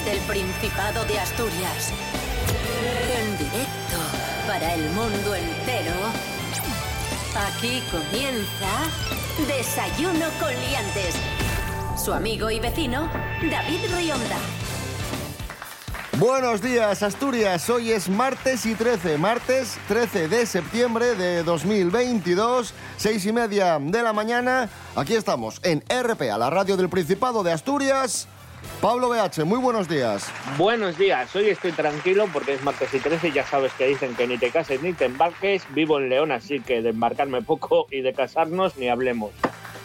desde el Principado de Asturias. En directo para el mundo entero. Aquí comienza Desayuno con Liantes. Su amigo y vecino, David Rionda. Buenos días, Asturias. Hoy es martes y 13, martes 13 de septiembre de 2022, seis y media de la mañana. Aquí estamos en RPA, la radio del Principado de Asturias. Pablo BH, muy buenos días. Buenos días, hoy estoy tranquilo porque es martes y 13 ya sabes que dicen que ni te cases ni te embarques. Vivo en León, así que de embarcarme poco y de casarnos ni hablemos.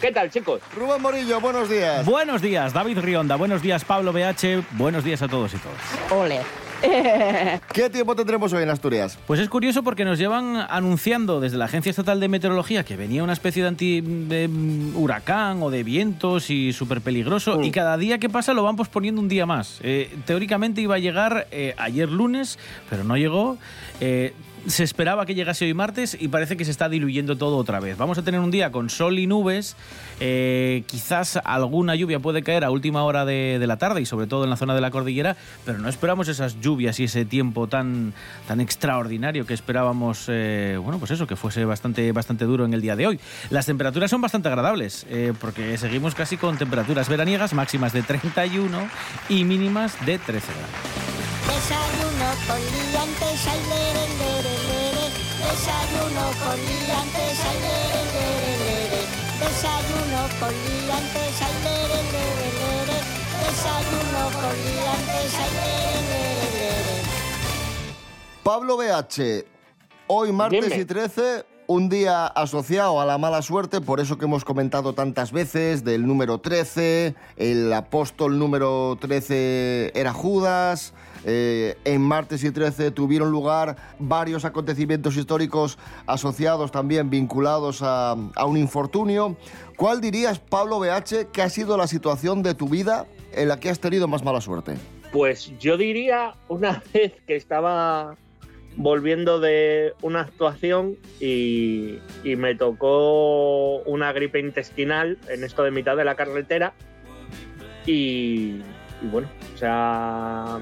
¿Qué tal, chicos? Rubén Morillo, buenos días. Buenos días, David Rionda. Buenos días, Pablo BH. Buenos días a todos y todas. Ole. ¿Qué tiempo tendremos hoy en Asturias? Pues es curioso porque nos llevan anunciando desde la Agencia Estatal de Meteorología que venía una especie de, anti, de mm, huracán o de vientos y súper peligroso y cada día que pasa lo van posponiendo un día más. Eh, teóricamente iba a llegar eh, ayer lunes, pero no llegó. Eh, se esperaba que llegase hoy martes y parece que se está diluyendo todo otra vez. Vamos a tener un día con sol y nubes, eh, quizás alguna lluvia puede caer a última hora de, la tarde y sobre todo en la zona de la cordillera, pero no esperamos esas lluvias y ese tiempo tan, tan extraordinario que esperábamos, eh, bueno, pues eso, que fuese bastante, bastante duro en el día de hoy. Las temperaturas son bastante agradables, eh, porque seguimos casi con temperaturas veraniegas máximas de 31 y mínimas de 13 grados. Desayuno con. Desayuno con liantes, ay, lere, lere, lere. Desayuno con liantes, ay, lere, lere, lere. Desayuno con liantes, ay, lere, lere, lere. Pablo BH, hoy martes Dime. y 13, un día asociado a la mala suerte, por eso que hemos comentado tantas veces del número 13, el apóstol número 13 era Judas, eh, en martes y 13 tuvieron lugar varios acontecimientos históricos asociados también, vinculados a, a un infortunio. ¿Cuál dirías, Pablo BH, que ha sido la situación de tu vida en la que has tenido más mala suerte? Pues yo diría una vez que estaba volviendo de una actuación y, y me tocó una gripe intestinal en esto de mitad de la carretera y, y bueno, o sea,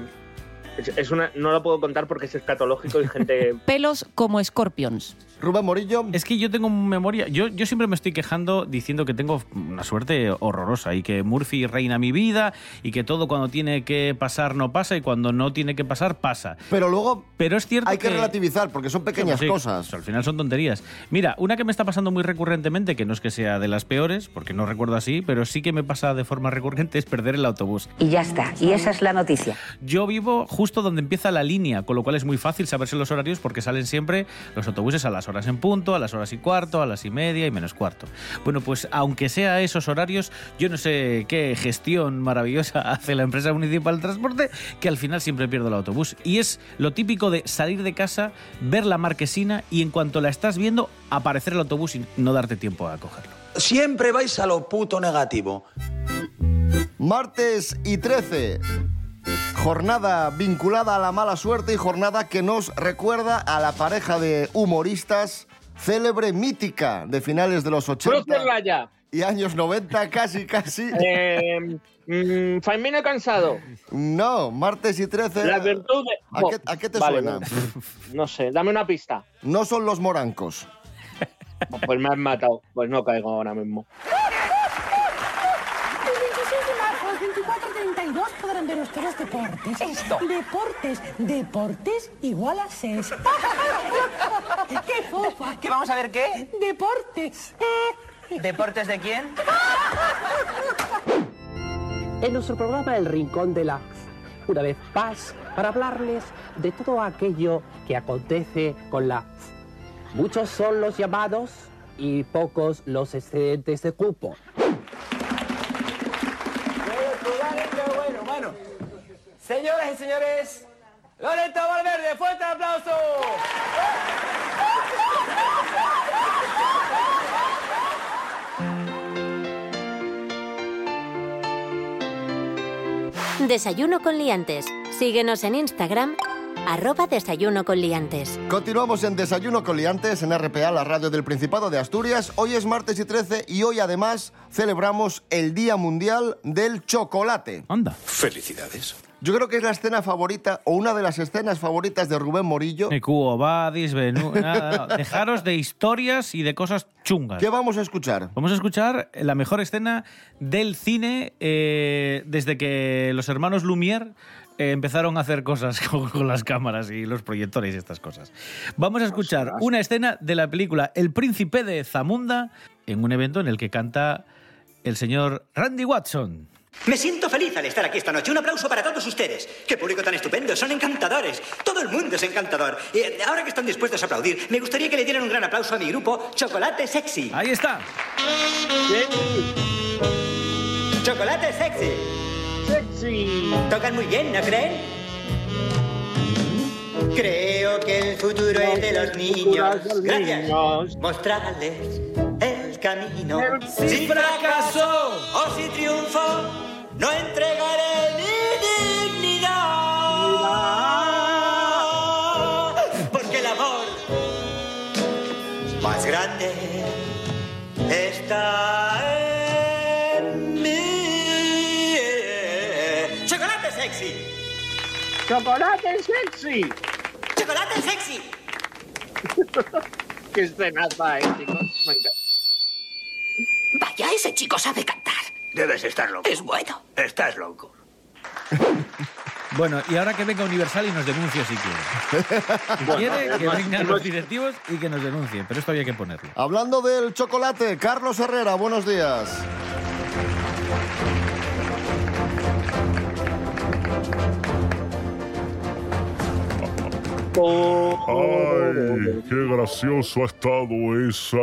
no lo puedo contar porque es escatológico y gente... Pelos como escorpions. Rubén Morillo. Es que yo tengo memoria. Yo, yo siempre me estoy quejando diciendo que tengo una suerte horrorosa y que Murphy reina mi vida y que todo cuando tiene que pasar no pasa y cuando no tiene que pasar pasa. Pero luego Pero es cierto hay que, relativizar porque son pequeñas Sí, cosas. Al final son tonterías. Mira, una que me está pasando muy recurrentemente, que no es que sea de las peores, porque no recuerdo así, pero sí que me pasa de forma recurrente, es perder el autobús. Y ya está. Y esa es la noticia. Yo vivo justo donde empieza la línea, con lo cual es muy fácil saberse los horarios porque salen siempre los autobuses a las horas en punto, a las horas y cuarto, a las y media y menos cuarto. Bueno, pues aunque sea esos horarios, yo no sé qué gestión maravillosa hace la empresa municipal de transporte que al final siempre pierdo el autobús. Y es lo típico de salir de casa, ver la marquesina y en cuanto la estás viendo, aparecer el autobús y no darte tiempo a cogerlo. Siempre vais a lo puto negativo. Martes y 13. Jornada vinculada a la mala suerte y jornada que nos recuerda a la pareja de humoristas célebre, mítica de finales de los 80 ¡Cruz de raya! y años 90, casi, casi. Eh, mm, Faimino cansado. No, martes y 13. La virtud de... ¿A qué, a qué te Vale, suena? No, no sé, dame una pista. No son los morancos. Pues me has matado. Pues no caigo ahora mismo. El 26 de marzo, el 2432 podrán ver ustedes deportes. Esto. Deportes. Deportes igual a SES. ¡Qué fofa! ¿Qué vamos a ver qué? Deportes. ¿Deportes de quién? En nuestro programa El Rincón de la una vez más para hablarles de todo aquello que acontece con la Muchos son los llamados y pocos los excedentes de cupo. bueno, bueno. Señoras y señores, Loreto Valverde, fuerte aplauso. Desayuno con liantes. Síguenos en Instagram, arroba desayuno con liantes. Continuamos en Desayuno con Liantes en RPA, la radio del Principado de Asturias. Hoy es martes y 13 y hoy además celebramos el Día Mundial del Chocolate. Anda. Felicidades. Yo creo que es la escena favorita o una de las escenas favoritas de Rubén Morillo. Cubo Badis, Benú... nada, no. Dejaros de historias y de cosas chungas. ¿Qué vamos a escuchar? Vamos a escuchar la mejor escena del cine eh, desde que los hermanos Lumière eh, empezaron a hacer cosas con, con las cámaras y los proyectores y estas cosas. Vamos a escuchar una escena de la película El Príncipe de Zamunda en un evento en el que canta el señor Randy Watson. Me siento feliz al estar aquí esta noche. Un aplauso para todos ustedes. ¡Qué público tan estupendo! Son encantadores. Todo el mundo es encantador. Y eh, ahora que están dispuestos a aplaudir, me gustaría que le dieran un gran aplauso a mi grupo Chocolate Sexy. Ahí está. Chocolate Sexy. Sexy. Tocan muy bien, ¿no creen? Creo que el futuro es de los niños. Gracias. Mostrarles el camino. Si fracaso o si triunfo, no entregaré mi dignidad. Porque el amor más grande está en mí. Chocolate sexy. ¡Chocolate sexy! Chocolate sexy. ¡Qué escenaza, eh, chicos! Vaya, ese chico sabe cantar. Debes estar loco. Es bueno. Estás loco. Bueno, y ahora que venga Universal y nos denuncie si quiere. Si quiere, que vengan los directivos y que nos denuncien, pero esto había que ponerlo. Hablando del chocolate, Carlos Herrera, buenos días. Ay, qué gracioso ha estado esa,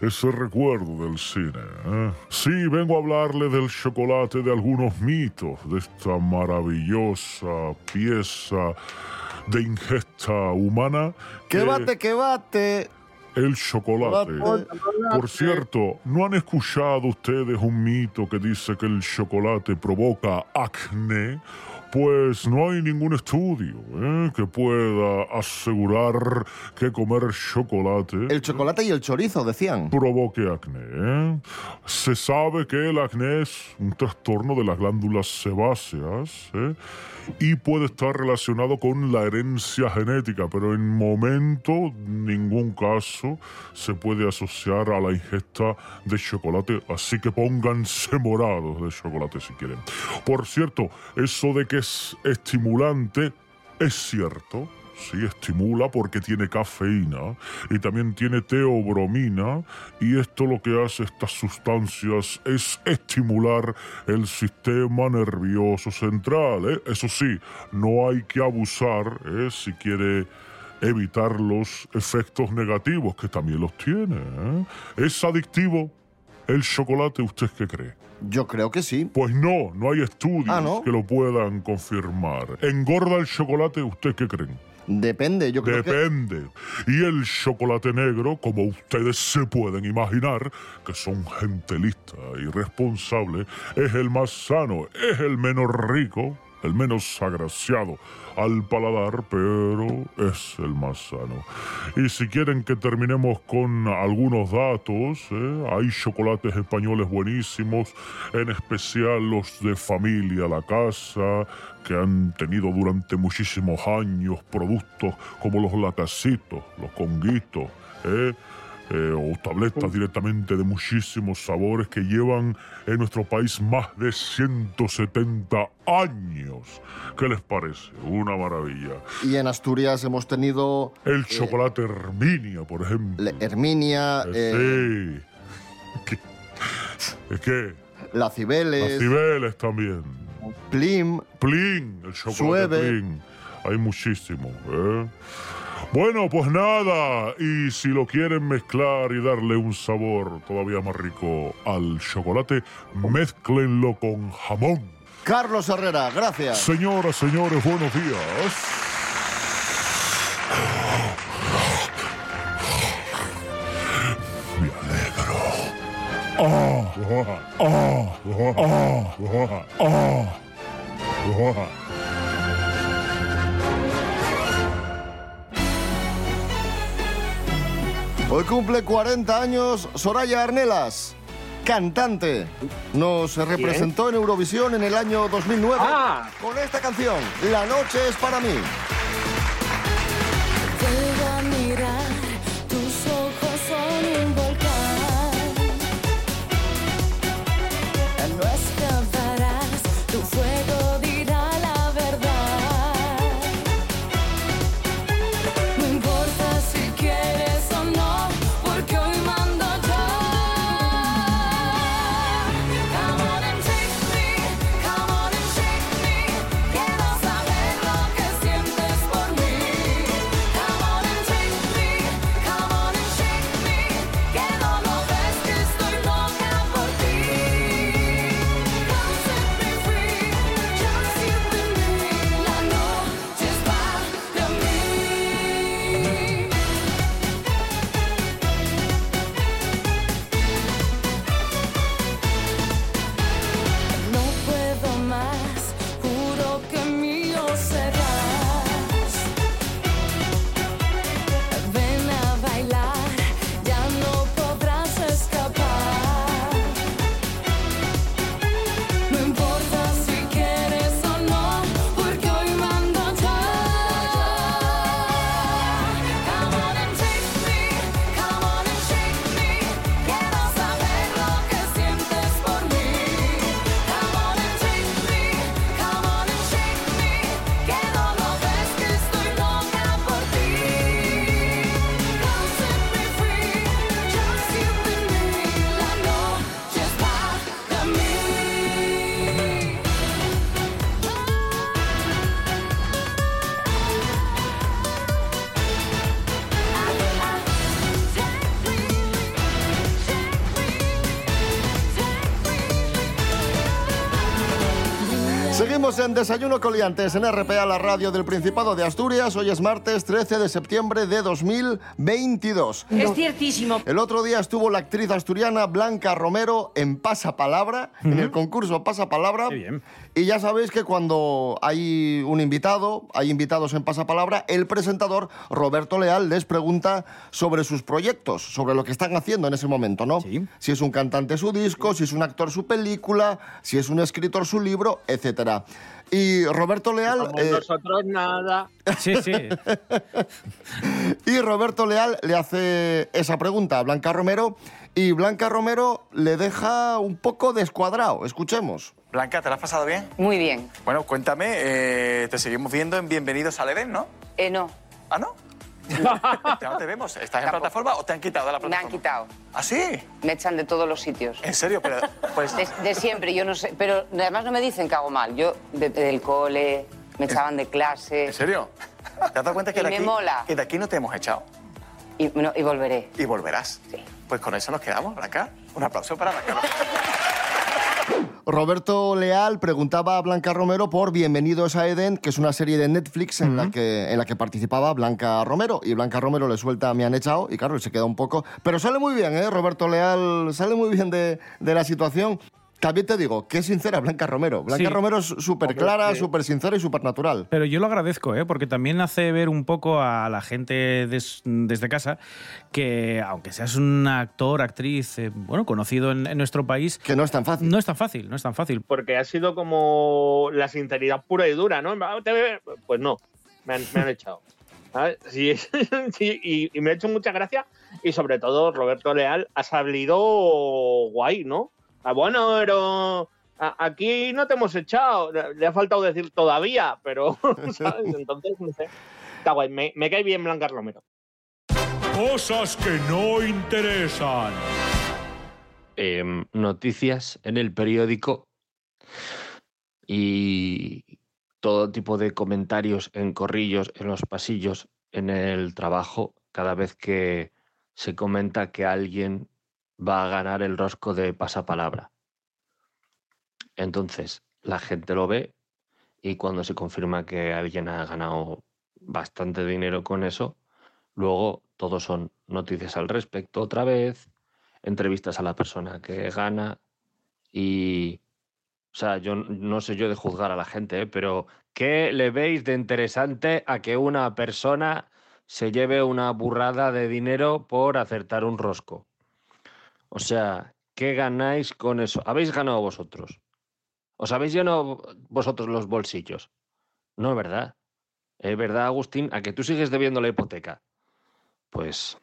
ese recuerdo del cine. ¿eh? Sí, vengo a hablarle del chocolate de algunos mitos, de esta maravillosa pieza de ingesta humana. ¡Que bate, que bate! El chocolate. Por cierto, ¿no han escuchado ustedes un mito que dice que el chocolate provoca acné? Pues no hay ningún estudio ¿eh? que pueda asegurar que comer chocolate El chocolate y el chorizo, decían. provoque acné. ¿eh? Se sabe que el acné es un trastorno de las glándulas sebáceas ¿eh? y puede estar relacionado con la herencia genética, pero en momento ningún caso se puede asociar a la ingesta de chocolate, así que pónganse morados de chocolate si quieren. Por cierto, eso de que es estimulante es cierto. Sí, estimula porque tiene cafeína y también tiene teobromina y esto lo que hace estas sustancias es estimular el sistema nervioso central. ¿eh? Eso sí, no hay que abusar ¿eh? si quiere evitar los efectos negativos que también los tiene. ¿eh? ¿Es adictivo el chocolate? ¿Usted qué cree? Yo creo que sí. Pues no, no hay estudios Ah, ¿no? que lo puedan confirmar. ¿Engorda el chocolate? ¿Usted qué creen? Depende, yo creo que... Depende. Y el chocolate negro, como ustedes se pueden imaginar, que son gente lista y responsable, es el más sano, es el menos rico, el menos agraciado al paladar, pero es el más sano. Y si quieren que terminemos con algunos datos, ¿eh? hay chocolates españoles buenísimos, en especial los de Familia La Casa, que han tenido durante muchísimos años productos como los lacasitos, los conguitos, ¿eh? Eh, o tabletas directamente de muchísimos sabores que llevan en nuestro país más de 170 años. ¿Qué les parece? Una maravilla. Y en Asturias hemos tenido El chocolate Herminia, por ejemplo. le- Herminia, eh, sí. ¿Qué? ¿Es que? la Cibeles, Las Cibeles también. Plim, Plin, el chocolate Sueve. Plin. Hay muchísimo, ¿eh? Bueno, pues nada, y si lo quieren mezclar y darle un sabor todavía más rico al chocolate, mezclenlo con jamón. Carlos Herrera, gracias. Señoras, señores, buenos días. Me alegro. Ah, ah, ah, Hoy cumple 40 años Soraya Arnelas. cantante. Nos representó en Eurovisión en el año 2009 Ah. con esta canción, La noche es para mí. Seguimos en Desayuno Coliantes en RPA, la radio del Principado de Asturias. Hoy es martes 13 de septiembre de 2022. Es ciertísimo. El otro día estuvo la actriz asturiana Blanca Romero en Pasapalabra, en el concurso Pasapalabra. Y ya sabéis que cuando hay un invitado, hay invitados en Pasapalabra, el presentador Roberto Leal les pregunta sobre sus proyectos, sobre lo que están haciendo en ese momento, ¿no? Si es un cantante su disco, si es un actor su película, si es un escritor su libro, etcétera. Y Roberto Leal... Como eh, nosotros nada. Sí, sí. y Roberto Leal le hace esa pregunta a Blanca Romero y Blanca Romero le deja un poco descuadrado. Escuchemos. Blanca, ¿te la has pasado bien? Muy bien. Bueno, cuéntame, eh, te seguimos viendo en Bienvenidos al Edén, ¿no? Eh, no. ¿Ah, no? No te vemos. ¿Estás en plataforma o te han quitado de la Me plataforma? han quitado. ¿Ah, sí? Me echan de todos los sitios. ¿En serio? Pero, pues... De, de siempre, yo no sé. Pero además no me dicen que hago mal. Yo, de- del cole, me echaban de clase. ¿En serio? ¿Te has dado cuenta que Y de me aquí, mola. que de aquí no te hemos echado? Y, no, y volveré. Y volverás. Sí. Pues con eso nos quedamos, Blanca. Un aplauso para Blanca. Roberto Leal preguntaba a Blanca Romero por Bienvenidos a Eden, que es una serie de Netflix en, la, que, en la que participaba Blanca Romero. Y Blanca Romero le suelta Me han echado y claro, se queda un poco... Pero sale muy bien, ¿eh? Roberto Leal sale muy bien de, de la situación. También te digo, qué sincera Blanca Romero. Blanca Sí. Romero es súper clara, súper sincera y súper natural. Pero yo lo agradezco, ¿eh? porque también hace ver un poco a la gente des- desde casa que, aunque seas un actor, actriz, eh, bueno, conocido en, en nuestro país... Que no es tan fácil. No es tan fácil, no es tan fácil. Porque ha sido como la sinceridad pura y dura, ¿no? Pues no, me han, me han echado. Sí, sí, y, y me ha hecho mucha gracia. Y sobre todo, Roberto Leal ha salido guay, ¿no? Ah, bueno, pero a- aquí no te hemos echado. Le ha faltado decir todavía, pero, ¿sabes? Entonces, no sé. Está guay. Me, me cae bien Blanca Romero. Cosas que no interesan. em, noticias en el periódico y todo tipo de comentarios en corrillos, en los pasillos, en el trabajo, cada vez que se comenta que alguien va a ganar el rosco de pasapalabra. Entonces, la gente lo ve y cuando se confirma que alguien ha ganado bastante dinero con eso, luego todos son noticias al respecto otra vez, entrevistas a la persona que gana y... O sea, yo no sé yo de juzgar a la gente, ¿eh? pero ¿qué le veis de interesante a que una persona se lleve una burrada de dinero por acertar un rosco? O sea, ¿qué ganáis con eso? ¿Habéis ganado vosotros? ¿Os habéis llenado vosotros los bolsillos? No es verdad. Es verdad, Agustín, a que tú sigues debiendo la hipoteca. Pues,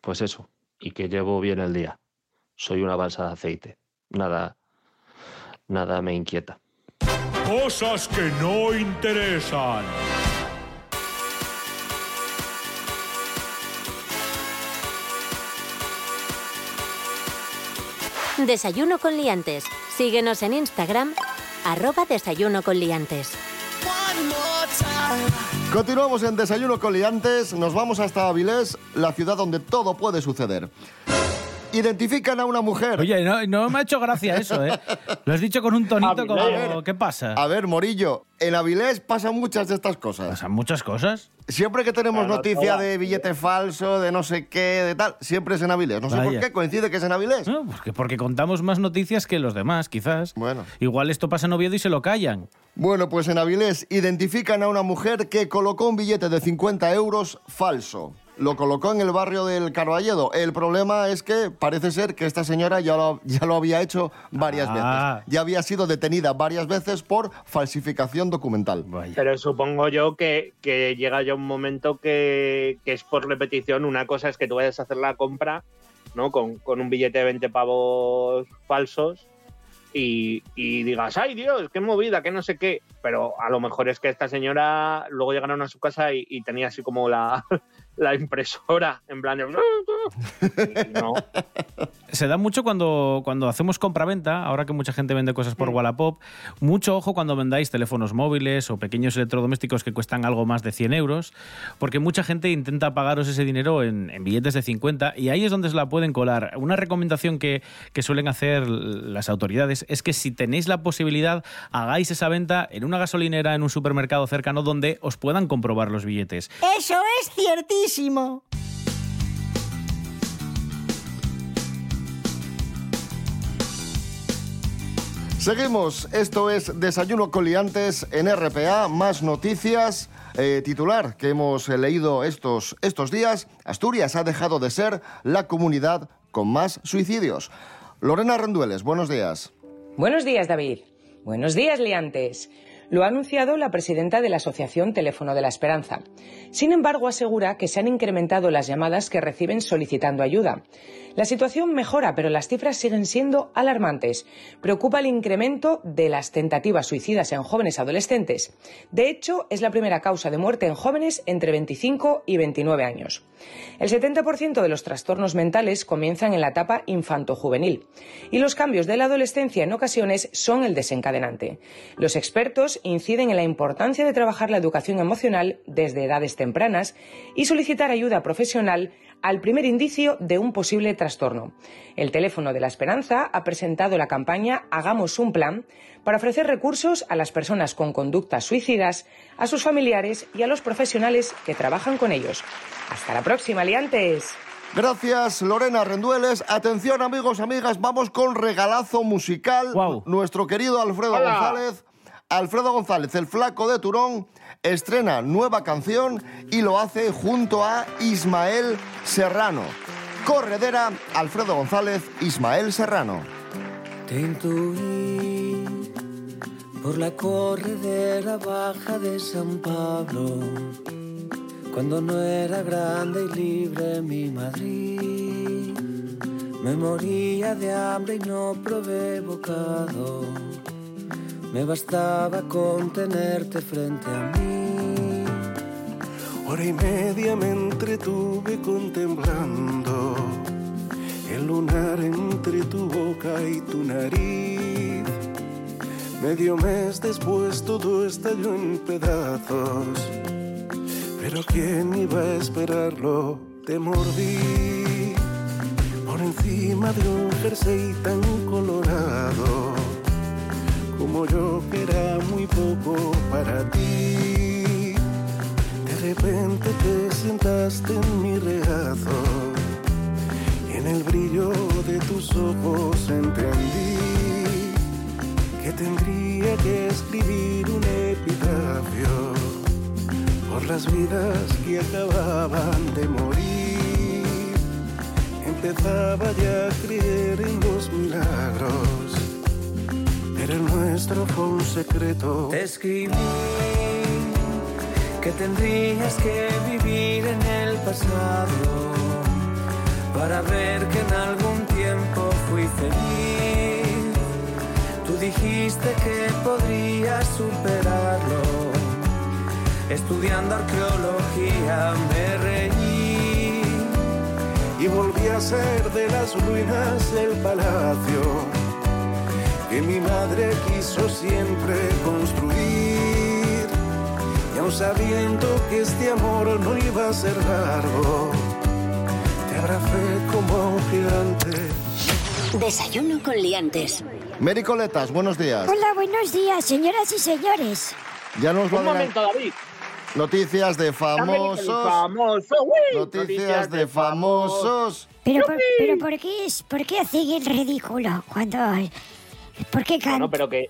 pues eso. Y que llevo bien el día. Soy una balsa de aceite. Nada, nada me inquieta. Cosas que no interesan. Desayuno con liantes. Síguenos en Instagram, arroba desayuno con liantes. Continuamos en Desayuno con Liantes. Nos vamos hasta Avilés, la ciudad donde todo puede suceder. Identifican a una mujer. Oye, no, no me ha hecho gracia eso, ¿eh? Lo has dicho con un tonito como... Avilés. ¿Qué pasa? A ver, Morillo, en Avilés pasan muchas de estas cosas. ¿Pasan muchas cosas? Siempre que tenemos Claro, noticia de billete falso, de no sé qué, de tal, siempre es en Avilés. No sé por qué, coincide que es en Avilés. No, porque, porque contamos más noticias que los demás, quizás. Bueno. Igual esto pasa en Oviedo y se lo callan. Bueno, pues en Avilés identifican a una mujer que colocó un billete de 50 euros falso. Lo colocó en el barrio del Carballedo. El problema es que parece ser que esta señora ya lo, ya lo había hecho varias Ah. veces. Ya había sido detenida varias veces por falsificación documental. Pero supongo yo que, que llega ya un momento que, que es por repetición. Una cosa es que tú vayas a hacer la compra ¿no? con, con un billete de 20 pavos falsos y, y digas, ay Dios, qué movida, que no sé qué. Pero a lo mejor es que esta señora luego llegaron a su casa y, y tenía así como la, la impresora en plan de... no. Se da mucho cuando, cuando hacemos compraventa, ahora que mucha gente vende cosas por Wallapop, mucho ojo cuando vendáis teléfonos móviles o pequeños electrodomésticos que cuestan algo más de 100 euros, porque mucha gente intenta pagaros ese dinero en, en billetes de 50 y ahí es donde se la pueden colar. Una recomendación que, que suelen hacer las autoridades es que si tenéis la posibilidad, hagáis esa venta en una gasolinera, en un supermercado cercano donde os puedan comprobar los billetes. Eso es ciertísimo. Seguimos, esto es Desayuno con Liantes en RPA, más noticias. Eh, titular que hemos eh, leído estos, estos días, Asturias ha dejado de ser la comunidad con más suicidios. Lorena Rendueles, buenos días. Buenos días, David. Buenos días, liantes. Lo ha anunciado la presidenta de la Asociación Teléfono de la Esperanza. Sin embargo, asegura que se han incrementado las llamadas que reciben solicitando ayuda. La situación mejora, pero las cifras siguen siendo alarmantes. Preocupa el incremento de las tentativas suicidas en jóvenes adolescentes. De hecho, es la primera causa de muerte en jóvenes entre 25 y 29 años. El 70% de los trastornos mentales comienzan en la etapa infanto-juvenil y los cambios de la adolescencia en ocasiones son el desencadenante. Los expertos inciden en la importancia de trabajar la educación emocional desde edades tempranas y solicitar ayuda profesional al primer indicio de un posible trastorno. El teléfono de la esperanza ha presentado la campaña Hagamos un plan para ofrecer recursos a las personas con conductas suicidas, a sus familiares y a los profesionales que trabajan con ellos. Hasta la próxima, liantes. Gracias, Lorena Rendueles. Atención, amigos, amigas, vamos con regalazo musical. Nuestro querido Alfredo Hola. González. Alfredo González, el flaco de Turón, estrena nueva canción y lo hace junto a Ismael Serrano. Corredera, Alfredo González, Ismael Serrano. Te intuí por la corredera baja de San Pablo, cuando no era grande y libre mi Madrid. Me moría de hambre y no probé bocado, me bastaba con tenerte frente a mí. Hora y media me entretuve contemplando el lunar entre tu boca y tu nariz. Medio mes después todo estalló en pedazos, pero quién iba a esperarlo, te mordí por encima de un jersey tan colorado, como yo que era muy poco para ti. De repente te sentaste en mi regazo y en el brillo de tus ojos entendí que tendría que escribir un epitafio por las vidas que acababan de morir. Empezaba ya a creer en los milagros. Nuestro fue un secreto. Te escribí que tendrías que vivir en el pasado para ver que en algún tiempo fui feliz. Tú dijiste que podrías superarlo. Estudiando arqueología me reí. Y volví a ser de las ruinas el palacio que mi madre quiso siempre construir. Y aun sabiendo que este amor no iba a ser largo, te abracé como a un gigante. Desayuno con liantes. Mary Coletas, buenos días. Hola, buenos días, señoras y señores. Ya nos lo Un momento, David. Noticias de famosos. Famoso, uy, Noticias de famosos. Pero, por, pero ¿por, qué es, ¿por qué hacen el ridículo cuando... ¿Por qué Bueno, cantan? pero que.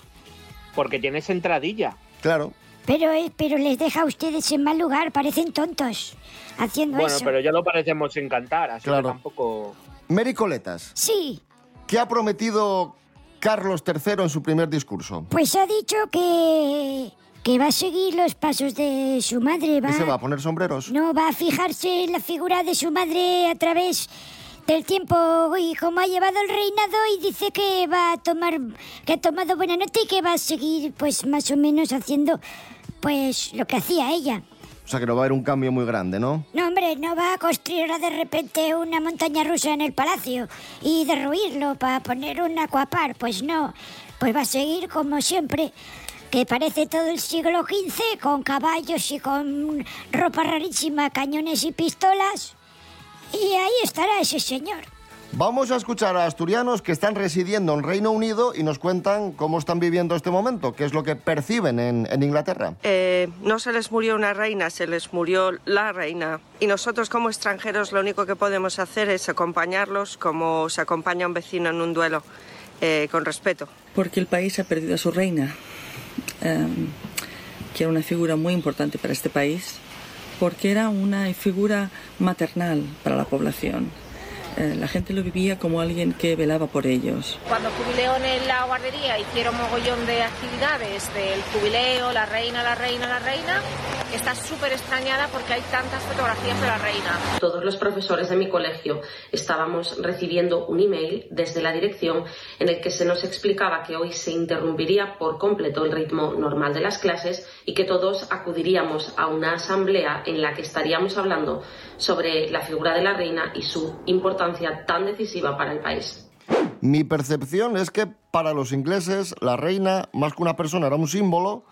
Porque tienes entradilla. Claro. Pero, eh, pero les deja a ustedes en mal lugar, parecen tontos haciendo Bueno, eso. pero ya lo parecemos encantar, así Claro. que tampoco. Mary Coletas, Sí, ¿qué ha prometido Carlos III en su primer discurso? pues ha dicho que, que va a seguir los pasos de su madre. Va, ¿Y se va a poner sombreros? No, va a fijarse en la figura de su madre a través del tiempo y cómo ha llevado el reinado y dice que va a tomar, que ha tomado buena nota y que va a seguir pues más o menos haciendo pues lo que hacía ella. O sea que no va a haber un cambio muy grande, ¿no? No, hombre, no va a construir de repente una montaña rusa en el palacio y derruirlo para poner un acuapar. Pues no, pues va a seguir como siempre, que parece todo el siglo XV, con caballos y con ropa rarísima, cañones y pistolas. Y ahí estará ese señor. Vamos a escuchar a asturianos que están residiendo en Reino Unido y nos cuentan cómo están viviendo este momento, qué es lo que perciben en, en Inglaterra. Eh, no se les murió una reina, se les murió la reina. Y nosotros como extranjeros lo único que podemos hacer es acompañarlos como se acompaña a un vecino en un duelo, eh, con respeto. porque el país ha perdido a su reina, em, que era una figura muy importante para este país, porque era una figura maternal para la población. Eh, la gente lo vivía como alguien que velaba por ellos. Cuando jubileó en la guardería hicieron mogollón de actividades del jubileo, la reina, la reina, la reina. Está súper extrañada porque hay tantas fotografías de la reina. Todos los profesores de mi colegio estábamos recibiendo un email desde la dirección en el que se nos explicaba que hoy se interrumpiría por completo el ritmo normal de las clases y que todos acudiríamos a una asamblea en la que estaríamos hablando sobre la figura de la reina y su importancia tan decisiva para el país. Mi percepción es que para los ingleses la reina, más que una persona, era un símbolo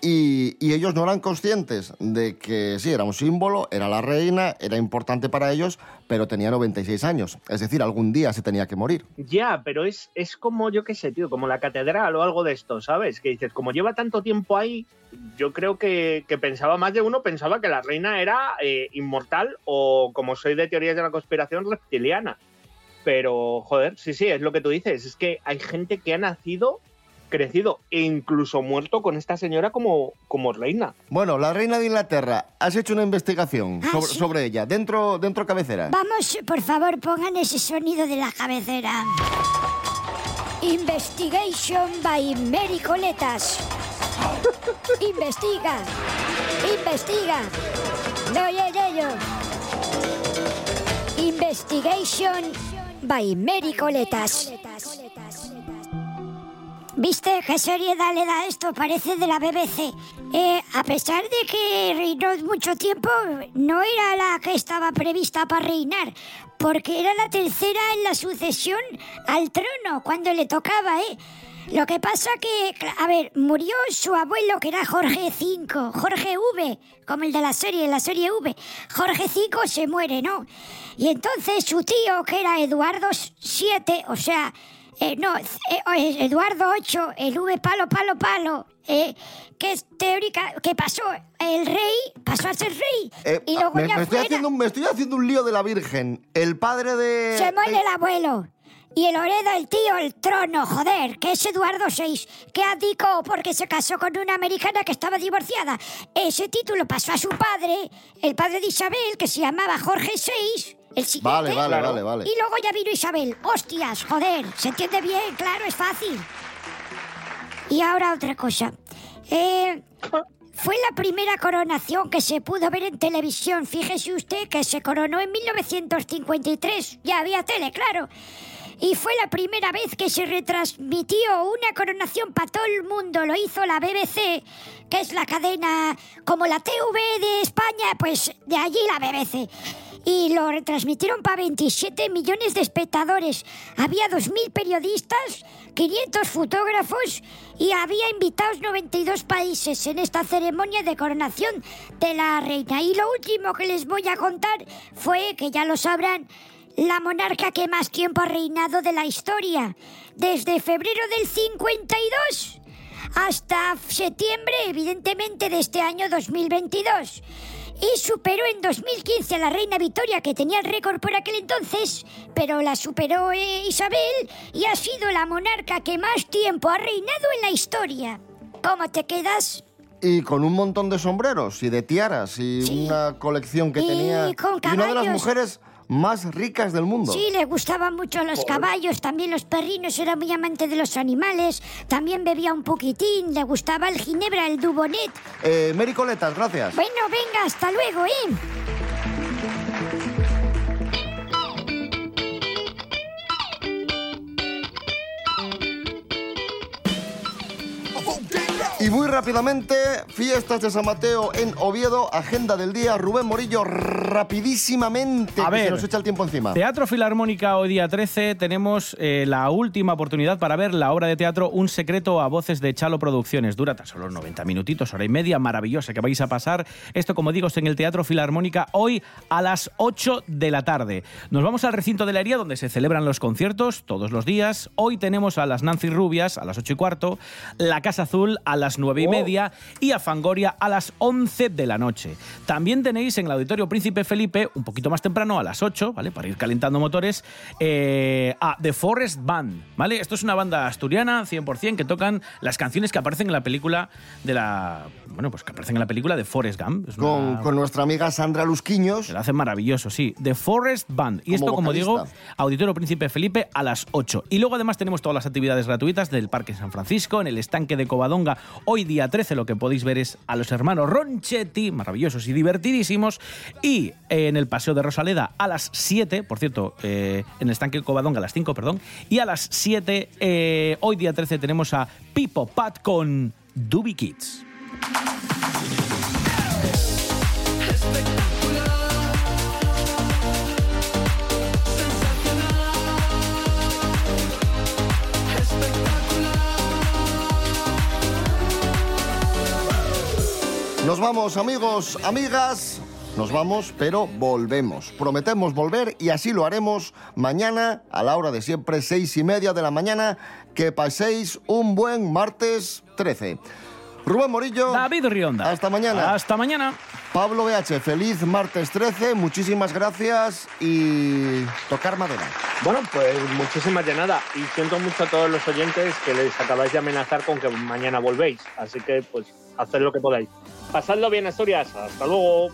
y, y ellos no eran conscientes de que sí, era un símbolo, era la reina, era importante para ellos, pero tenía 96 años. Es decir, algún día se tenía que morir. Ya, pero es, es como, yo qué sé, tío, como la catedral o algo de esto, ¿sabes? Que dices, como lleva tanto tiempo ahí, yo creo que, que pensaba, más de uno pensaba que la reina era eh, inmortal o, como soy de teorías de la conspiración, reptiliana. Pero, joder, sí, sí, es lo que tú dices, es que hay gente que ha nacido, crecido e incluso muerto con esta señora como, como reina. Bueno, la reina de Inglaterra, has hecho una investigación Ah, sobre, sí. sobre ella, dentro, dentro cabecera. Vamos, por favor, pongan ese sonido de la cabecera. Investigation by Mary Coletas. Investiga. Investiga. No oye ello. Investigation by Mary Coletas. ¿Viste qué seriedad le da esto? Parece de la BBC. Eh, a pesar de que reinó mucho tiempo, no era la que estaba prevista para reinar, porque era la tercera en la sucesión al trono cuando le tocaba, ¿eh? Lo que pasa que, a ver, murió su abuelo que era Jorge V, Jorge V, como el de la serie, la serie V. Jorge V se muere, ¿no? Y entonces su tío, que era Eduardo VII, o sea, eh, no, eh, Eduardo VIII, el V palo, palo, palo, eh, que es teórica, que pasó, el rey pasó a ser rey. Y luego me, ya me estoy haciendo, un- me estoy haciendo un lío de la Virgen. El padre de... Se muere el abuelo. Y el hereda el tío el trono, joder, que es Eduardo VI, que abdicó porque se casó con una americana que estaba divorciada. Ese título pasó a su padre, el padre de Isabel, que se llamaba Jorge VI, El siguiente. Vale, vale, vale, vale. Y luego ya vino Isabel. Hostias, joder, se entiende bien, claro, es fácil. Y ahora otra cosa. Eh, fue la primera coronación que se pudo ver en televisión. Fíjese usted que se coronó en 1953. Ya había tele, claro. Y fue la primera vez que se retransmitió una coronación para todo el mundo. Lo hizo la BBC, que es la cadena como la TV de España, pues de allí la BBC. Y lo retransmitieron para 27 millones de espectadores. Había 2.000 periodistas, 500 fotógrafos y había invitados 92 países en esta ceremonia de coronación de la reina. Y lo último que les voy a contar fue, que ya lo sabrán, la monarca que más tiempo ha reinado de la historia. Desde febrero del 52 hasta septiembre, evidentemente, de este año 2022. Y superó en 2015 a la reina Victoria, que tenía el récord por aquel entonces, pero la superó eh, Isabel y ha sido la monarca que más tiempo ha reinado en la historia. ¿Cómo te quedas? Y con un montón de sombreros y de tiaras y una colección que Y tenía. con y una de las mujeres más ricas del mundo. Sí, le gustaban mucho los caballos, también los perrinos, era muy amante de los animales, también bebía un poquitín, le gustaba el ginebra, el dubonet. Eh, Mary Coletas, gracias. Bueno, venga, hasta luego, ¿eh? Y muy rápidamente, fiestas de San Mateo en Oviedo, agenda del día, Rubén Morillo, rapidísimamente, A que se nos echa el tiempo encima. Teatro Filarmónica hoy día 13 tenemos eh, la última oportunidad para ver la obra de teatro Un secreto a voces de Chalo Producciones. Dura tan solo 90 minutitos, hora y media, maravillosa que vais a pasar. Esto, como digo, es en el Teatro Filarmónica hoy a las 8 de la tarde. Nos vamos al recinto de la Hería donde se celebran los conciertos todos los días. Hoy tenemos a las Nancy Rubias a las 8 y cuarto, la Casa Azul a las 9 y media y a Fangoria a las 11 de la noche. También tenéis en el Auditorio Príncipe Felipe, un poquito más temprano, a las 8, ¿vale? Para ir calentando motores, eh, a The Forest Band, ¿vale? Esto es una banda asturiana, 100%, que tocan las canciones que aparecen en la película de la... Bueno, pues que aparecen en la película de Forest Gump. Una- Con, con nuestra amiga Sandra Lusquiños. lo hacen maravilloso, sí. The Forest Band. Y Como esto, como digo. Auditorio Príncipe Felipe a las 8. Y luego además tenemos todas las actividades gratuitas del Parque San Francisco, en el estanque de Covadonga. Hoy día 13 lo que podéis ver es a los hermanos Ronchetti, maravillosos y divertidísimos. Y eh, en el Paseo de Rosaleda a las 7, por cierto, eh, en el estanque Covadonga a las 5, perdón. Y a las 7, eh, hoy día 13 tenemos a Pipo Pat con Doobie Kids. Nos vamos, amigos, amigas. Nos vamos, pero volvemos. Prometemos volver y así lo haremos mañana a la hora de siempre, seis y media de la mañana. Que paséis un buen martes 13. Rubén Morillo. David Rionda. Hasta mañana. Hasta mañana. Pablo BH, feliz martes 13. Muchísimas gracias y tocar madera. Bueno, pues muchísimas de nada. Y siento mucho a todos los oyentes que les acabáis de amenazar con que mañana volvéis. Así que, pues, haced lo que podáis. Pasadlo bien, Asturias. Hasta luego.